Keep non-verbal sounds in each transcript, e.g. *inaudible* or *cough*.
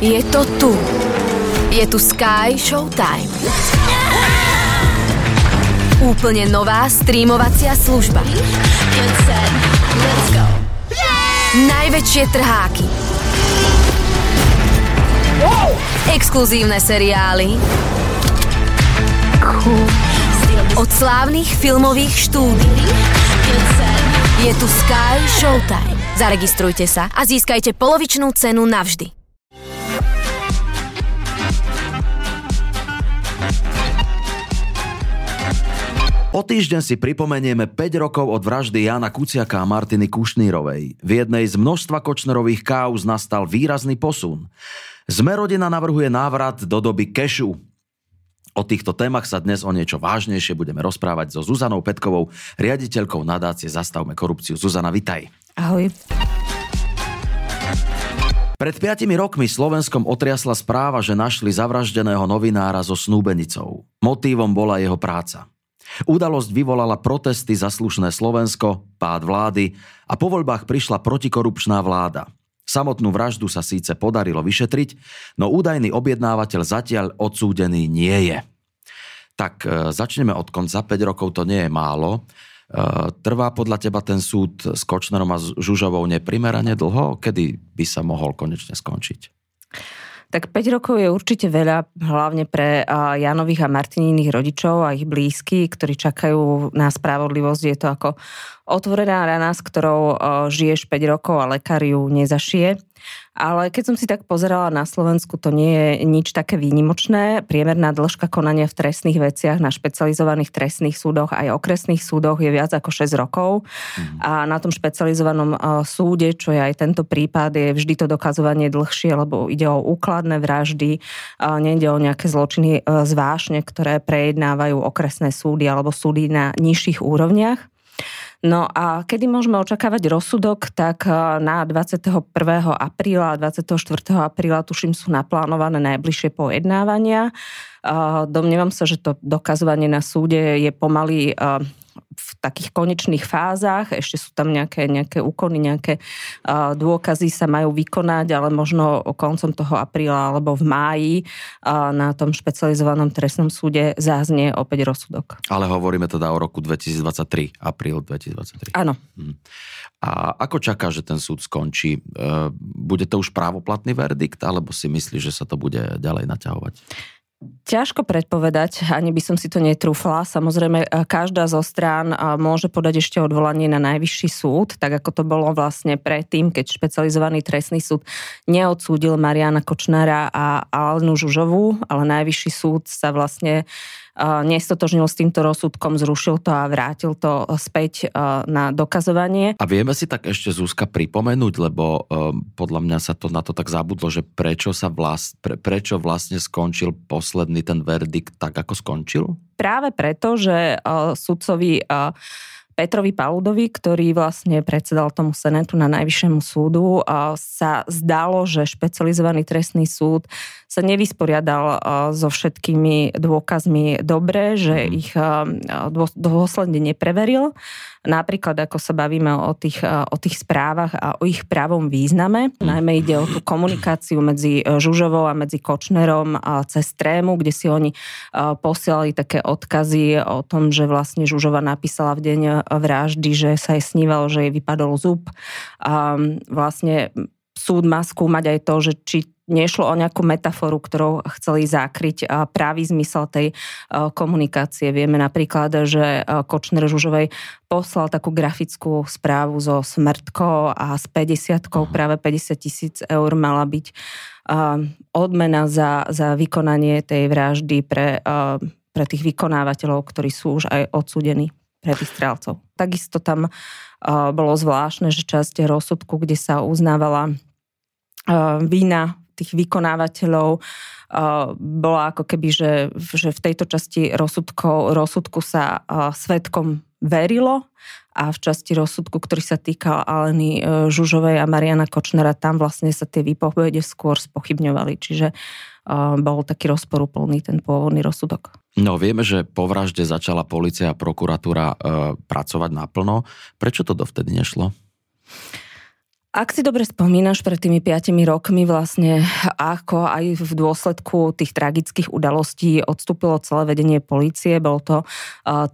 Je to tu. Je tu Sky Showtime. Úplne nová streamovacia služba. Najväčšie trháky. Exkluzívne seriály. Od slávnych filmových štúdií. Je tu Sky Showtime. Zaregistrujte sa a získajte polovičnú cenu navždy. O týždeň si pripomenieme 5 rokov od vraždy Jana Kuciaka a Martiny Kušnírovej. V jednej z množstva Kočnerových káuz nastal výrazný posun. Zmerodina navrhuje návrat do doby kešu. O týchto témach sa dnes o niečo vážnejšie budeme rozprávať so Zuzanou Petkovou, riaditeľkou nadácie Zastavme korupciu. Zuzana, vitaj. Ahoj. Pred piatimi rokmi Slovenskom otriasla správa, že našli zavraždeného novinára so snúbenicou. Motívom bola jeho práca. Udalosť vyvolala protesty za slušné Slovensko, pád vlády a po voľbách prišla protikorupčná vláda. Samotnú vraždu sa síce podarilo vyšetriť, no údajný objednávateľ zatiaľ odsúdený nie je. Tak e, začneme od konca, 5 rokov to nie je málo. E, trvá podľa teba ten súd s Kočnerom a Žužovou neprimerane dlho? Kedy by sa mohol konečne skončiť? Tak 5 rokov je určite veľa, hlavne pre Janových a Martininých rodičov a ich blízky, ktorí čakajú na spravodlivosť. Je to ako otvorená rana, s ktorou žiješ 5 rokov a lekár ju nezašije. Ale keď som si tak pozerala na Slovensku, to nie je nič také výnimočné. Priemerná dĺžka konania v trestných veciach na špecializovaných trestných súdoch aj okresných súdoch je viac ako 6 rokov. Mm. A na tom špecializovanom súde, čo je aj tento prípad, je vždy to dokazovanie dlhšie, lebo ide o úkladné vraždy, nejde o nejaké zločiny e, zvášne, ktoré prejednávajú okresné súdy alebo súdy na nižších úrovniach. No a kedy môžeme očakávať rozsudok, tak e, na 21. apríla a 24. apríla, tuším, sú naplánované najbližšie pojednávania. E, domnievam sa, že to dokazovanie na súde je pomaly e, v takých konečných fázach, ešte sú tam nejaké, nejaké úkony, nejaké uh, dôkazy sa majú vykonať, ale možno koncom toho apríla alebo v máji uh, na tom špecializovanom trestnom súde záznie opäť rozsudok. Ale hovoríme teda o roku 2023, apríl 2023. Áno. Hm. A ako čaká, že ten súd skončí? Bude to už právoplatný verdikt, alebo si myslíš, že sa to bude ďalej naťahovať? Ťažko predpovedať, ani by som si to netrúfla. Samozrejme, každá zo strán môže podať ešte odvolanie na najvyšší súd, tak ako to bolo vlastne predtým, keď špecializovaný trestný súd neodsúdil Mariana Kočnára a Alnu Žužovú, ale najvyšší súd sa vlastne nestotožnil s týmto rozsudkom, zrušil to a vrátil to späť na dokazovanie. A vieme si tak ešte Zúska pripomenúť, lebo um, podľa mňa sa to na to tak zabudlo, že prečo, sa vlast, pre, prečo vlastne skončil posledný ten verdikt tak, ako skončil? Práve preto, že sudcovi Petrovi Paludovi, ktorý vlastne predsedal tomu senátu na Najvyššiemu súdu, sa zdalo, že špecializovaný trestný súd sa nevysporiadal so všetkými dôkazmi dobre, že mhm. ich dôsledne nepreveril Napríklad, ako sa bavíme o tých, o tých správach a o ich právom význame. Najmä ide o tú komunikáciu medzi e, Žužovou a medzi Kočnerom cez trému, kde si oni e, posielali také odkazy o tom, že vlastne Žužova napísala v deň vraždy, že sa jej snívalo, že jej vypadol zub. A vlastne súd má skúmať aj to, že či nešlo o nejakú metaforu, ktorou chceli zakryť pravý zmysel tej komunikácie. Vieme napríklad, že Kočner Žužovej poslal takú grafickú správu so smrtkou a s 50 práve 50 tisíc eur mala byť odmena za, za vykonanie tej vraždy pre, pre tých vykonávateľov, ktorí sú už aj odsúdení pre tých strelcov. Takisto tam bolo zvláštne, že časť rozsudku, kde sa uznávala vína tých vykonávateľov bola ako keby, že, že v tejto časti rozsudku, rozsudku sa svetkom verilo a v časti rozsudku, ktorý sa týkal Aleny Žužovej a Mariana Kočnera, tam vlastne sa tie výpovede skôr spochybňovali. Čiže bol taký rozporuplný ten pôvodný rozsudok. No vieme, že po vražde začala policia a prokuratúra e, pracovať naplno. Prečo to dovtedy nešlo? Ak si dobre spomínaš, pred tými piatimi rokmi vlastne ako aj v dôsledku tých tragických udalostí odstúpilo celé vedenie policie. Bol to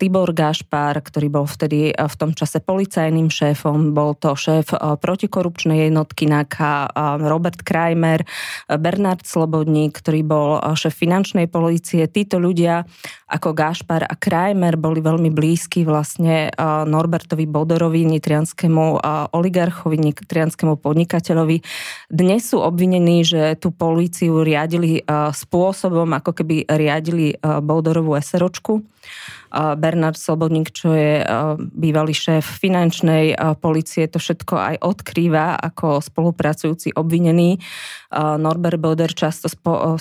Tibor Gašpar, ktorý bol vtedy v tom čase policajným šéfom, bol to šéf protikorupčnej jednotky NAKA Robert Krajmer, Bernard Slobodník, ktorý bol šéf finančnej policie. Títo ľudia ako Gašpar a Krajmer boli veľmi blízki vlastne Norbertovi Bodorovi, nitrianskému oligarchovi, nitrianskému podnikateľovi. Dnes sú obvinení, že tú políciu riadili spôsobom, ako keby riadili Boldorovú SROčku. Bernard Slobodník, čo je bývalý šéf finančnej policie, to všetko aj odkrýva ako spolupracujúci obvinený. Norbert Boder často spo,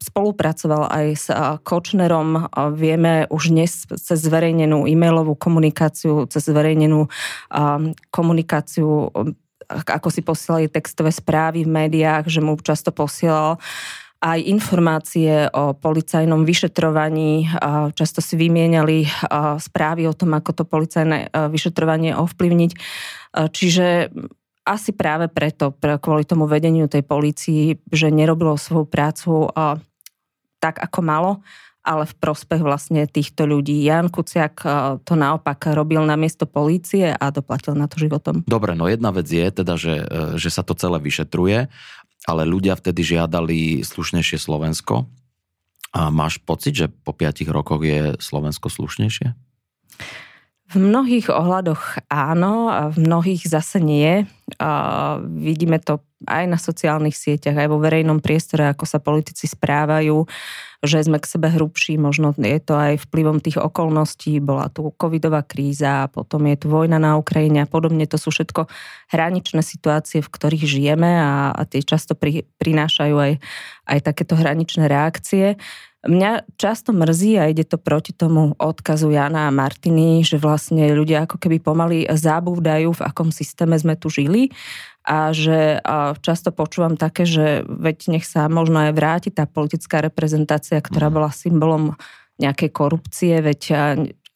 spolupracoval aj s Kočnerom. Vieme už dnes cez zverejnenú e-mailovú komunikáciu, cez zverejnenú komunikáciu, ako si posielali textové správy v médiách, že mu často posielal aj informácie o policajnom vyšetrovaní. Často si vymieniali správy o tom, ako to policajné vyšetrovanie ovplyvniť. Čiže asi práve preto, kvôli tomu vedeniu tej policii, že nerobilo svoju prácu tak, ako malo, ale v prospech vlastne týchto ľudí. Jan Kuciak e, to naopak robil na miesto polície a doplatil na to životom. Dobre, no jedna vec je teda, že, e, že sa to celé vyšetruje, ale ľudia vtedy žiadali slušnejšie Slovensko. A máš pocit, že po piatich rokoch je Slovensko slušnejšie? V mnohých ohľadoch áno, a v mnohých zase nie. A vidíme to aj na sociálnych sieťach, aj vo verejnom priestore, ako sa politici správajú, že sme k sebe hrubší, možno je to aj vplyvom tých okolností, bola tu covidová kríza, potom je tu vojna na Ukrajine a podobne, to sú všetko hraničné situácie, v ktorých žijeme a, a tie často pri, prinášajú aj, aj takéto hraničné reakcie. Mňa často mrzí a ide to proti tomu odkazu Jana a Martiny, že vlastne ľudia ako keby pomaly zabúdajú, v akom systéme sme tu žili a že často počúvam také, že veď nech sa možno aj vráti tá politická reprezentácia, ktorá mhm. bola symbolom nejakej korupcie, veď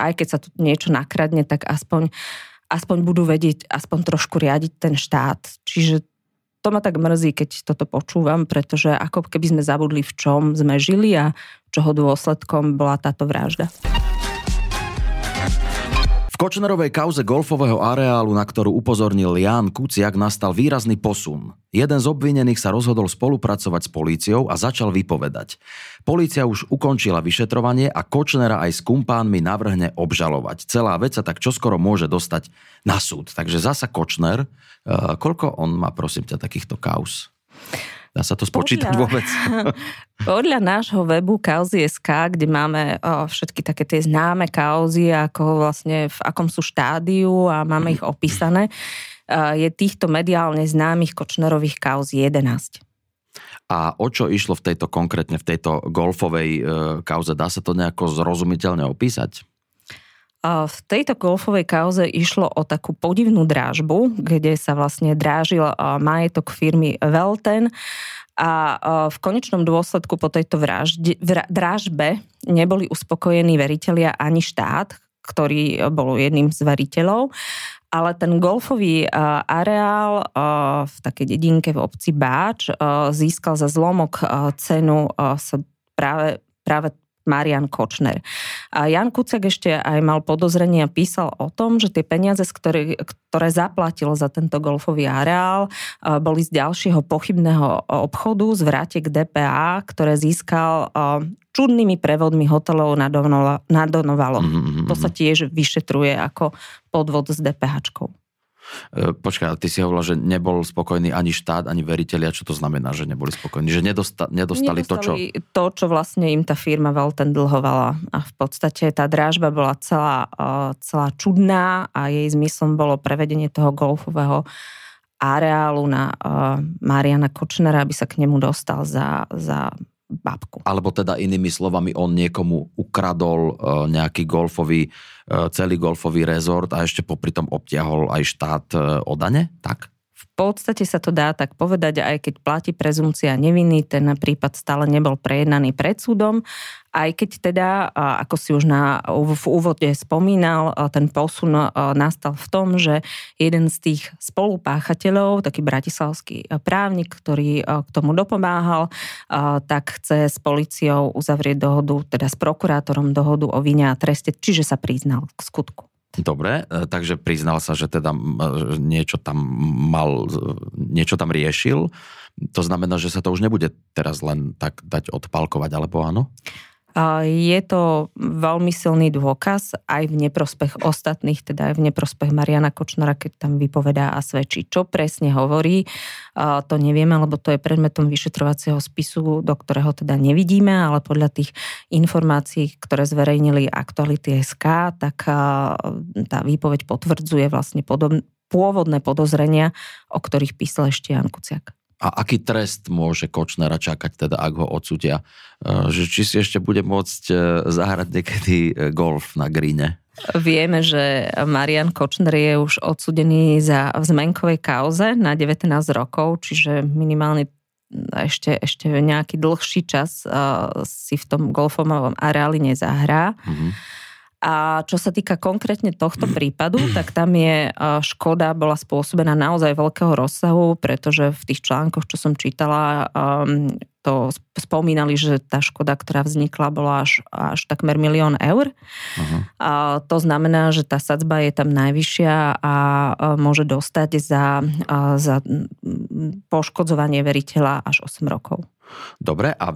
aj keď sa tu niečo nakradne, tak aspoň, aspoň budú vedieť, aspoň trošku riadiť ten štát. Čiže to ma tak mrzí, keď toto počúvam, pretože ako keby sme zabudli, v čom sme žili a čoho dôsledkom bola táto vražda. Kočnerovej kauze golfového areálu, na ktorú upozornil Ján Kuciak, nastal výrazný posun. Jeden z obvinených sa rozhodol spolupracovať s políciou a začal vypovedať. Polícia už ukončila vyšetrovanie a Kočnera aj s kumpánmi navrhne obžalovať. Celá vec sa tak čoskoro môže dostať na súd. Takže zasa Kočner, uh, koľko on má, prosím ťa, takýchto kauz? Dá sa to spočítať podľa, vôbec? *laughs* Podľa nášho webu kauzy.sk, kde máme o, všetky také tie známe kauzy, ako vlastne v akom sú štádiu a máme ich opísané, je týchto mediálne známych Kočnerových kauz 11. A o čo išlo v tejto konkrétne, v tejto golfovej e, kauze? Dá sa to nejako zrozumiteľne opísať? V tejto golfovej kauze išlo o takú podivnú drážbu, kde sa vlastne drážil majetok firmy Velten. A v konečnom dôsledku po tejto vražde, drážbe neboli uspokojení veritelia ani štát, ktorý bol jedným z veriteľov, ale ten golfový areál v takej dedinke v obci Báč získal za zlomok cenu práve, práve Marian Kočner. A Jan Kucek ešte aj mal podozrenie a písal o tom, že tie peniaze, ktoré, ktoré zaplatil za tento golfový areál, boli z ďalšieho pochybného obchodu z vrátek DPA, ktoré získal čudnými prevodmi hotelov na Donovalo. Mm-hmm. To sa tiež vyšetruje ako podvod s DPHčkou. E, počkaj, ty si hovorila, že nebol spokojný ani štát, ani veriteľia. Čo to znamená, že neboli spokojní? Že nedosta, nedostali, nedostali to, čo... to, čo vlastne im tá firma Velten dlhovala. A v podstate tá drážba bola celá, e, celá čudná a jej zmyslom bolo prevedenie toho golfového areálu na uh, Mariana Kočnera, aby sa k nemu dostal za, za babku. Alebo teda inými slovami, on niekomu ukradol e, nejaký golfový, e, celý golfový rezort a ešte popri tom obtiahol aj štát e, o dane, tak? Podstate sa to dá tak povedať, aj keď platí prezumcia neviny, ten prípad stále nebol prejednaný pred súdom, aj keď teda, ako si už na, v úvode spomínal, ten posun nastal v tom, že jeden z tých spolupáchateľov, taký bratislavský právnik, ktorý k tomu dopomáhal, tak chce s policiou uzavrieť dohodu, teda s prokurátorom dohodu o vine a treste, čiže sa priznal k skutku. Dobre, e, takže priznal sa, že teda niečo tam mal, niečo tam riešil. To znamená, že sa to už nebude teraz len tak dať odpalkovať, alebo áno? Je to veľmi silný dôkaz aj v neprospech ostatných, teda aj v neprospech Mariana Kočnara, keď tam vypovedá a svedčí. Čo presne hovorí, to nevieme, lebo to je predmetom vyšetrovacieho spisu, do ktorého teda nevidíme, ale podľa tých informácií, ktoré zverejnili Aktuality SK, tak tá výpoveď potvrdzuje vlastne podob- pôvodné podozrenia, o ktorých písal ešte Jan Kuciak. A aký trest môže Kočnera čakať, teda ak ho odsudia? E, že či si ešte bude môcť e, zahrať niekedy e, golf na gríne? Vieme, že Marian Kočner je už odsudený za v zmenkovej kauze na 19 rokov, čiže minimálne ešte, ešte nejaký dlhší čas si v tom golfovom areáli nezahrá. Mm-hmm. A čo sa týka konkrétne tohto prípadu, *clears throat* tak tam je škoda bola spôsobená naozaj veľkého rozsahu, pretože v tých článkoch, čo som čítala, um, to spomínali, že tá škoda, ktorá vznikla, bola až, až takmer milión eur. Uh-huh. A to znamená, že tá sadzba je tam najvyššia a môže dostať za, za poškodzovanie veriteľa až 8 rokov. Dobre, a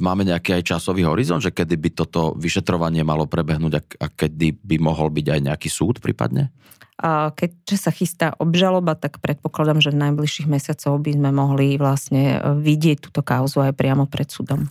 máme nejaký aj časový horizont, že kedy by toto vyšetrovanie malo prebehnúť a, a kedy by mohol byť aj nejaký súd prípadne? A keďže sa chystá obžaloba, tak predpokladám, že v najbližších mesiacoch by sme mohli vlastne vidieť túto kauzu aj priamo pred súdom.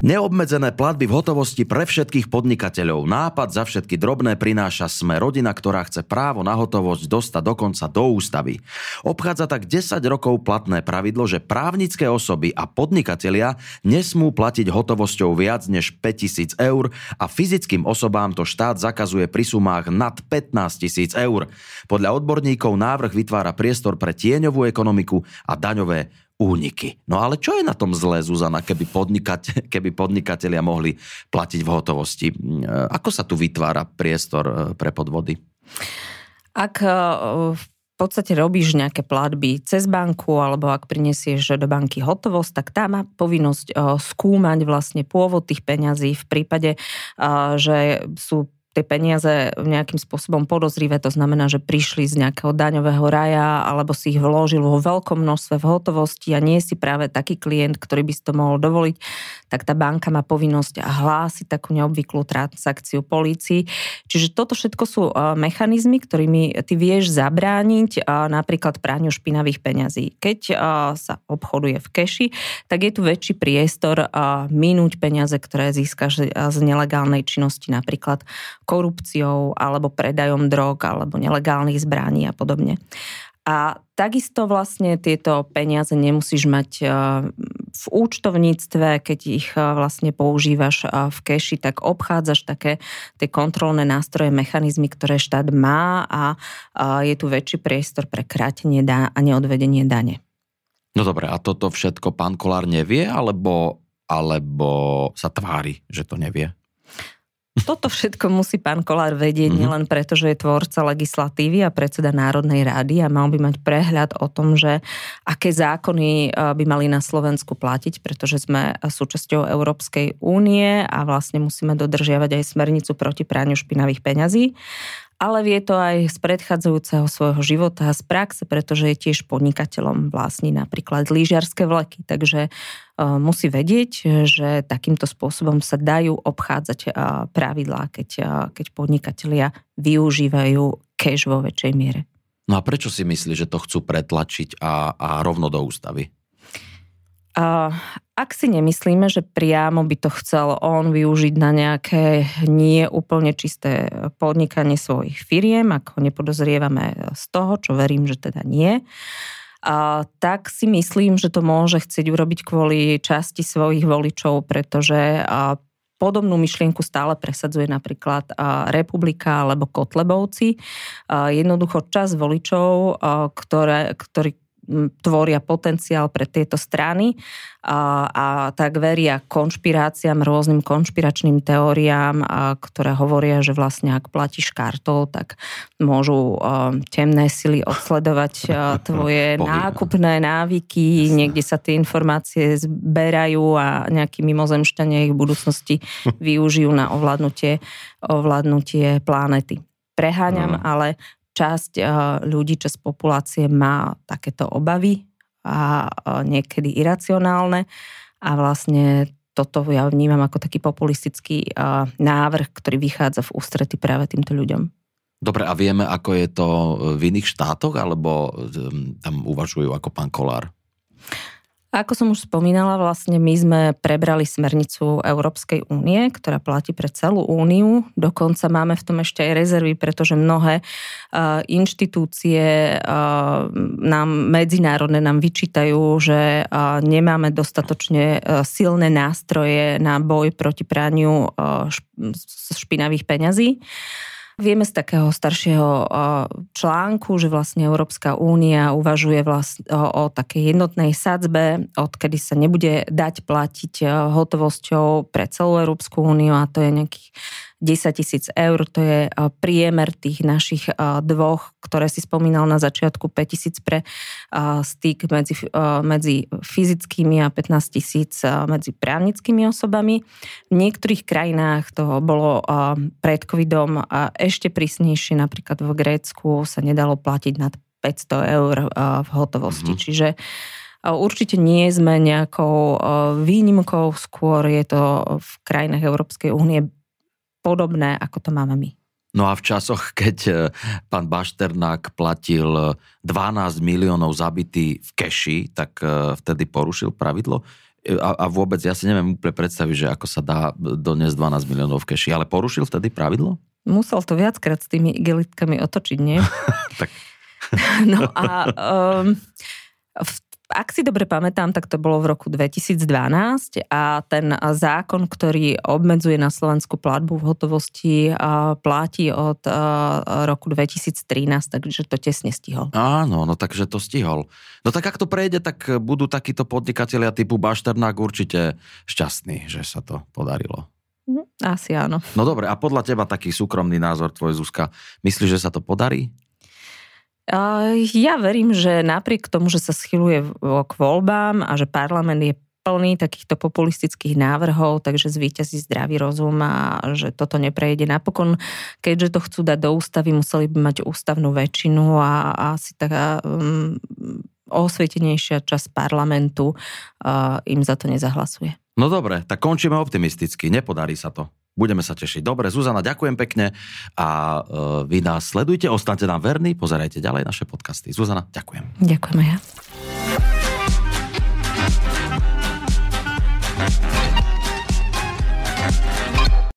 Neobmedzené platby v hotovosti pre všetkých podnikateľov. Nápad za všetky drobné prináša Sme rodina, ktorá chce právo na hotovosť dostať dokonca do ústavy. Obchádza tak 10 rokov platné pravidlo, že právnické osoby a podnikatelia nesmú platiť hotovosťou viac než 5000 eur a fyzickým osobám to štát zakazuje pri sumách nad 15 tisíc eur. Podľa odborníkov návrh vytvára priestor pre tieňovú ekonomiku a daňové úniky. No ale čo je na tom zlé, Zuzana, keby, podnikate, *laughs* keby podnikatelia mohli platiť v hotovosti? Ako sa tu vytvára priestor e, pre podvody? Ak e, v podstate robíš nejaké platby cez banku alebo ak prinesieš do banky hotovosť, tak tá má povinnosť skúmať vlastne pôvod tých peňazí v prípade, že sú tie peniaze nejakým spôsobom podozrivé, to znamená, že prišli z nejakého daňového raja alebo si ich vložil vo veľkom množstve v hotovosti a nie si práve taký klient, ktorý by si to mohol dovoliť, tak tá banka má povinnosť hlásiť takú neobvyklú transakciu polícii. Čiže toto všetko sú mechanizmy, ktorými ty vieš zabrániť napríklad praniu špinavých peňazí. Keď sa obchoduje v keši, tak je tu väčší priestor minúť peniaze, ktoré získaš z nelegálnej činnosti, napríklad korupciou alebo predajom drog alebo nelegálnych zbraní a podobne. A takisto vlastne tieto peniaze nemusíš mať e, v účtovníctve, keď ich e, vlastne používaš e, v keši, tak obchádzaš také tie kontrolné nástroje, mechanizmy, ktoré štát má a je tu väčší priestor pre krátenie a neodvedenie dane. No dobre, a toto všetko pán Kolár nevie, alebo, alebo sa tvári, že to nevie? Toto všetko musí pán Kolár vedieť, mm-hmm. nielen preto, že je tvorca legislatívy a predseda Národnej rády a mal by mať prehľad o tom, že aké zákony e, by mali na Slovensku platiť, pretože sme súčasťou Európskej únie a vlastne musíme dodržiavať aj smernicu proti praniu špinavých peňazí ale vie to aj z predchádzajúceho svojho života a z praxe, pretože je tiež podnikateľom vlastní napríklad lyžiarske vleky. Takže uh, musí vedieť, že takýmto spôsobom sa dajú obchádzať uh, pravidlá, keď, uh, keď podnikatelia využívajú cash vo väčšej miere. No a prečo si myslí, že to chcú pretlačiť a, a rovno do ústavy? Ak si nemyslíme, že priamo by to chcel on využiť na nejaké nie úplne čisté podnikanie svojich firiem, ako nepodozrievame z toho, čo verím, že teda nie, a tak si myslím, že to môže chcieť urobiť kvôli časti svojich voličov, pretože podobnú myšlienku stále presadzuje napríklad Republika alebo Kotlebovci. Jednoducho čas voličov, ktoré, ktorí tvoria potenciál pre tieto strany a, a tak veria konšpiráciám, rôznym konšpiračným teóriám, a, ktoré hovoria, že vlastne ak platíš kartou, tak môžu a, temné sily odsledovať a, tvoje *laughs* nákupné návyky, niekde sa tie informácie zberajú a nejakí mimozemšťania ich v budúcnosti *laughs* využijú na ovládnutie, ovládnutie planety. Preháňam, mm. ale časť eh, ľudí, časť populácie má takéto obavy a eh, niekedy iracionálne a vlastne toto ja vnímam ako taký populistický eh, návrh, ktorý vychádza v ústrety práve týmto ľuďom. Dobre, a vieme, ako je to v iných štátoch, alebo tam uvažujú ako pán Kolár? Ako som už spomínala, vlastne my sme prebrali smernicu Európskej únie, ktorá platí pre celú úniu. Dokonca máme v tom ešte aj rezervy, pretože mnohé uh, inštitúcie uh, nám, medzinárodné nám vyčítajú, že uh, nemáme dostatočne uh, silné nástroje na boj proti praniu špinavých peňazí. Vieme z takého staršieho článku, že vlastne Európska únia uvažuje vlastne o, o takej jednotnej sadzbe, odkedy sa nebude dať platiť hotovosťou pre celú Európsku úniu a to je nejakých 10 tisíc eur, to je priemer tých našich dvoch, ktoré si spomínal na začiatku, 5 tisíc pre styk medzi, medzi fyzickými a 15 tisíc medzi právnickými osobami. V niektorých krajinách to bolo pred covidom ešte prísnejšie, napríklad v Grécku sa nedalo platiť nad 500 eur v hotovosti. Mm-hmm. Čiže Určite nie sme nejakou výnimkou, skôr je to v krajinách Európskej únie podobné, ako to máme my. No a v časoch, keď e, pán Bašternák platil 12 miliónov zabitý v keši, tak e, vtedy porušil pravidlo. E, a, a vôbec, ja si neviem úplne predstaviť, že ako sa dá doniesť 12 miliónov v keši, ale porušil vtedy pravidlo? Musel to viackrát s tými igelitkami otočiť, nie? *laughs* tak. *laughs* No a um, v ak si dobre pamätám, tak to bolo v roku 2012 a ten zákon, ktorý obmedzuje na Slovensku platbu v hotovosti, platí od roku 2013, takže to tesne stihol. Áno, no takže to stihol. No tak ak to prejde, tak budú takíto podnikatelia typu Bašternák určite šťastní, že sa to podarilo. Mhm, asi áno. No dobre, a podľa teba taký súkromný názor tvoj, Zuzka, myslíš, že sa to podarí? Ja verím, že napriek tomu, že sa schyluje k voľbám a že parlament je plný takýchto populistických návrhov, takže zvýťazí zdravý rozum a že toto neprejde. Napokon, keďže to chcú dať do ústavy, museli by mať ústavnú väčšinu a asi taká um, osvietenejšia časť parlamentu uh, im za to nezahlasuje. No dobre, tak končíme optimisticky. Nepodarí sa to. Budeme sa tešiť. Dobre, Zuzana, ďakujem pekne a uh, vy nás sledujte, ostaňte nám verní, pozerajte ďalej naše podcasty. Zuzana, ďakujem. Ďakujem ja.